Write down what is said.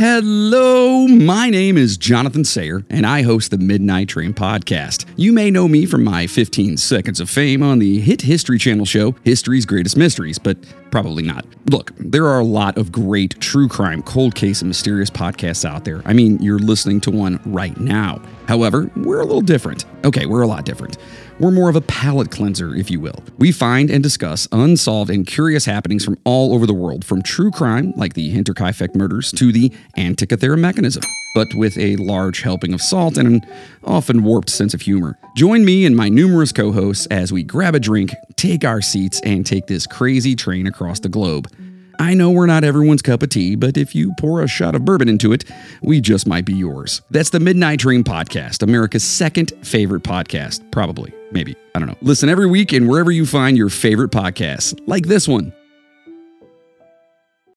Hello, my name is Jonathan Sayer, and I host the Midnight Train podcast. You may know me from my 15 seconds of fame on the hit History Channel show, History's Greatest Mysteries, but probably not. Look, there are a lot of great true crime, cold case, and mysterious podcasts out there. I mean, you're listening to one right now. However, we're a little different. Okay, we're a lot different. We're more of a palate cleanser, if you will. We find and discuss unsolved and curious happenings from all over the world, from true crime, like the Hinterkaifeck murders, to the Antikythera mechanism, but with a large helping of salt and an often warped sense of humor. Join me and my numerous co hosts as we grab a drink, take our seats, and take this crazy train across the globe. I know we're not everyone's cup of tea, but if you pour a shot of bourbon into it, we just might be yours. That's the Midnight Train Podcast, America's second favorite podcast. Probably, maybe, I don't know. Listen every week and wherever you find your favorite podcasts, like this one.